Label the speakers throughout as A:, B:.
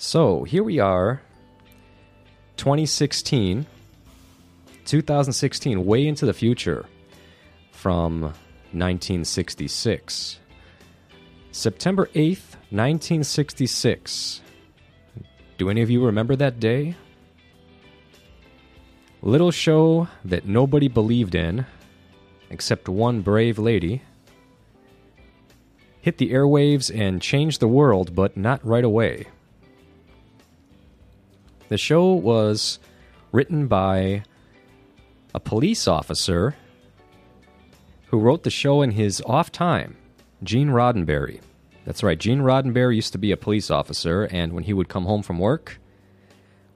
A: So here we are, 2016, 2016, way into the future from 1966. September 8th, 1966. Do any of you remember that day? Little show that nobody believed in, except one brave lady, hit the airwaves and changed the world, but not right away. The show was written by a police officer who wrote the show in his off time, Gene Roddenberry. That's right, Gene Roddenberry used to be a police officer, and when he would come home from work,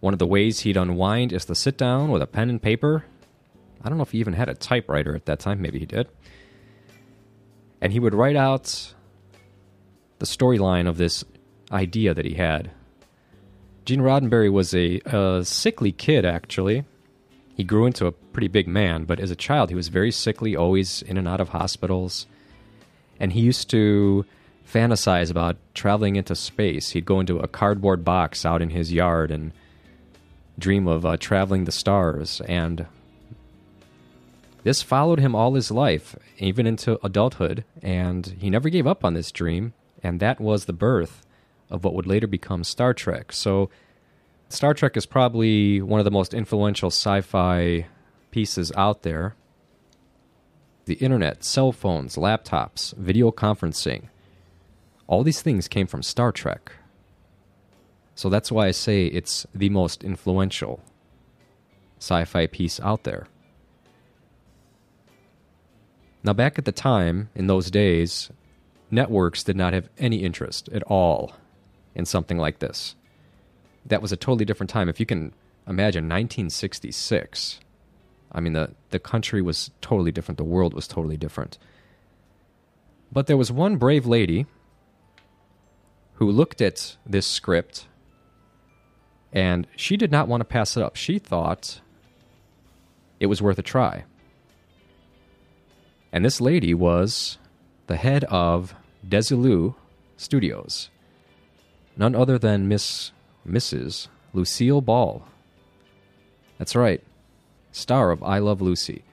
A: one of the ways he'd unwind is to sit down with a pen and paper. I don't know if he even had a typewriter at that time, maybe he did. And he would write out the storyline of this idea that he had Gene Roddenberry was a, a sickly kid, actually. He grew into a pretty big man, but as a child, he was very sickly, always in and out of hospitals. And he used to fantasize about traveling into space. He'd go into a cardboard box out in his yard and dream of uh, traveling the stars. And this followed him all his life, even into adulthood. And he never gave up on this dream. And that was the birth of what would later become Star Trek. So, Star Trek is probably one of the most influential sci fi pieces out there. The internet, cell phones, laptops, video conferencing, all these things came from Star Trek. So that's why I say it's the most influential sci fi piece out there. Now, back at the time, in those days, networks did not have any interest at all in something like this. That was a totally different time. If you can imagine 1966, I mean, the, the country was totally different, the world was totally different. But there was one brave lady who looked at this script and she did not want to pass it up. She thought it was worth a try. And this lady was the head of Desilu Studios none other than Miss Mrs. Lucille Ball. That's right, star of I Love Lucy.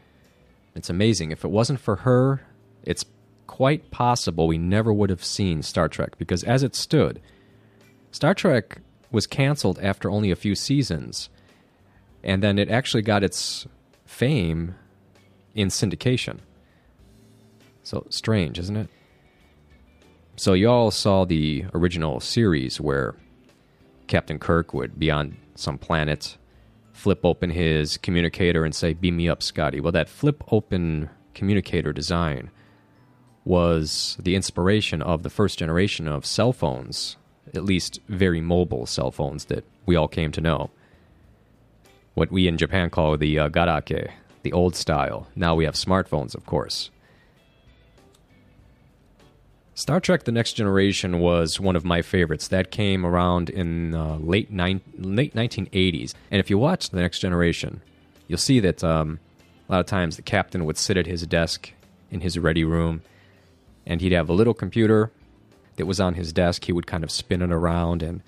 A: It's amazing. If it wasn't for her, it's quite possible we never would have seen Star Trek because as it stood, Star Trek was canceled after only a few seasons, and then it actually got its fame in syndication. So strange, isn't it? So you all saw the original series where Captain Kirk would be on some planet, flip open his communicator and say, "Beam me up, Scotty." Well, that flip open communicator design was the inspiration of the first generation of cell phones, at least very mobile cell phones that we all came to know. What we in Japan call the uh, garake, the old style. Now we have smartphones, of course. Star Trek: The Next Generation was one of my favorites. That came around in uh, late late 1980s. And if you watch The Next Generation, you'll see that um, a lot of times the captain would sit at his desk in his ready room, and he'd have a little computer that was on his desk. He would kind of spin it around, and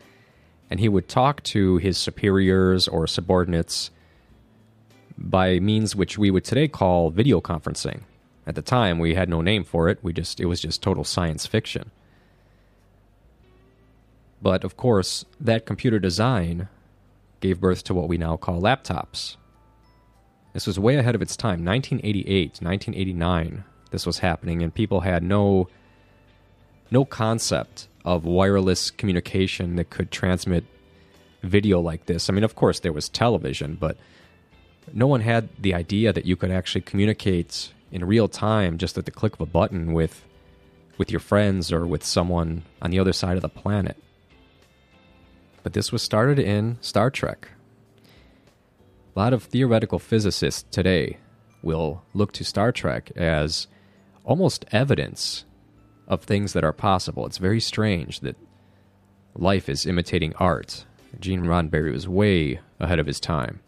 A: and he would talk to his superiors or subordinates by means which we would today call video conferencing. At the time, we had no name for it. We just it was just total science fiction. But of course, that computer design gave birth to what we now call laptops. This was way ahead of its time. 1988, 1989, this was happening, and people had no no concept of wireless communication that could transmit video like this. I mean, of course, there was television, but no one had the idea that you could actually communicate in real time just at the click of a button with with your friends or with someone on the other side of the planet. But this was started in Star Trek. A lot of theoretical physicists today will look to Star Trek as almost evidence of things that are possible. It's very strange that life is imitating art. Gene Roddenberry was way ahead of his time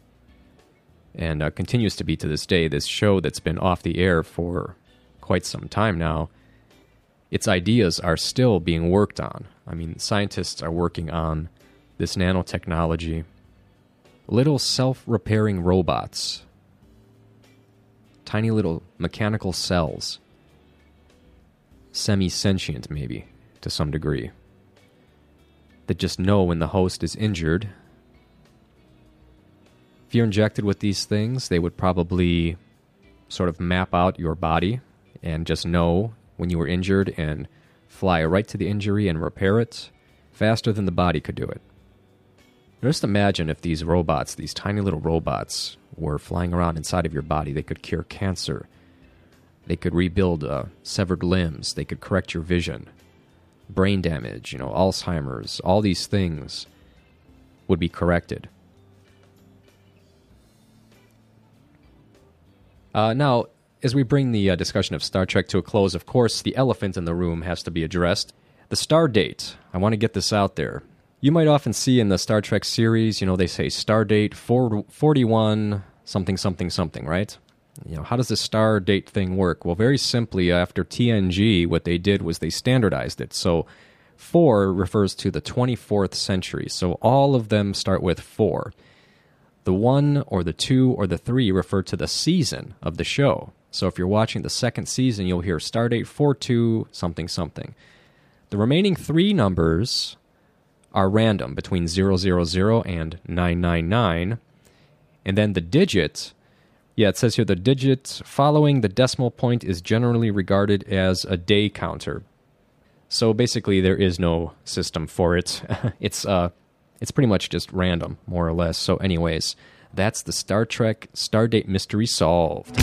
A: and uh, continues to be to this day. This show that's been off the air for quite some time now, its ideas are still being worked on. I mean, scientists are working on this nanotechnology. Little self repairing robots, tiny little mechanical cells, semi sentient, maybe, to some degree, that just know when the host is injured. If you're injected with these things, they would probably sort of map out your body and just know when you were injured and fly right to the injury and repair it faster than the body could do it. Just imagine if these robots, these tiny little robots, were flying around inside of your body. They could cure cancer. They could rebuild uh, severed limbs. They could correct your vision. Brain damage, you know, Alzheimer's, all these things would be corrected. Uh, now, as we bring the uh, discussion of Star Trek to a close, of course, the elephant in the room has to be addressed. The star date. I want to get this out there. You might often see in the Star Trek series, you know, they say star date 41 something something something, right? You know, how does the star date thing work? Well, very simply, after TNG, what they did was they standardized it. So 4 refers to the 24th century. So all of them start with 4. The 1 or the 2 or the 3 refer to the season of the show. So if you're watching the second season, you'll hear Stardate 42 something something. The remaining three numbers are random between 000 and 999. And then the digit, yeah, it says here the digit following the decimal point is generally regarded as a day counter. So basically, there is no system for it. it's uh, it's pretty much just random, more or less. So, anyways, that's the Star Trek Stardate mystery solved.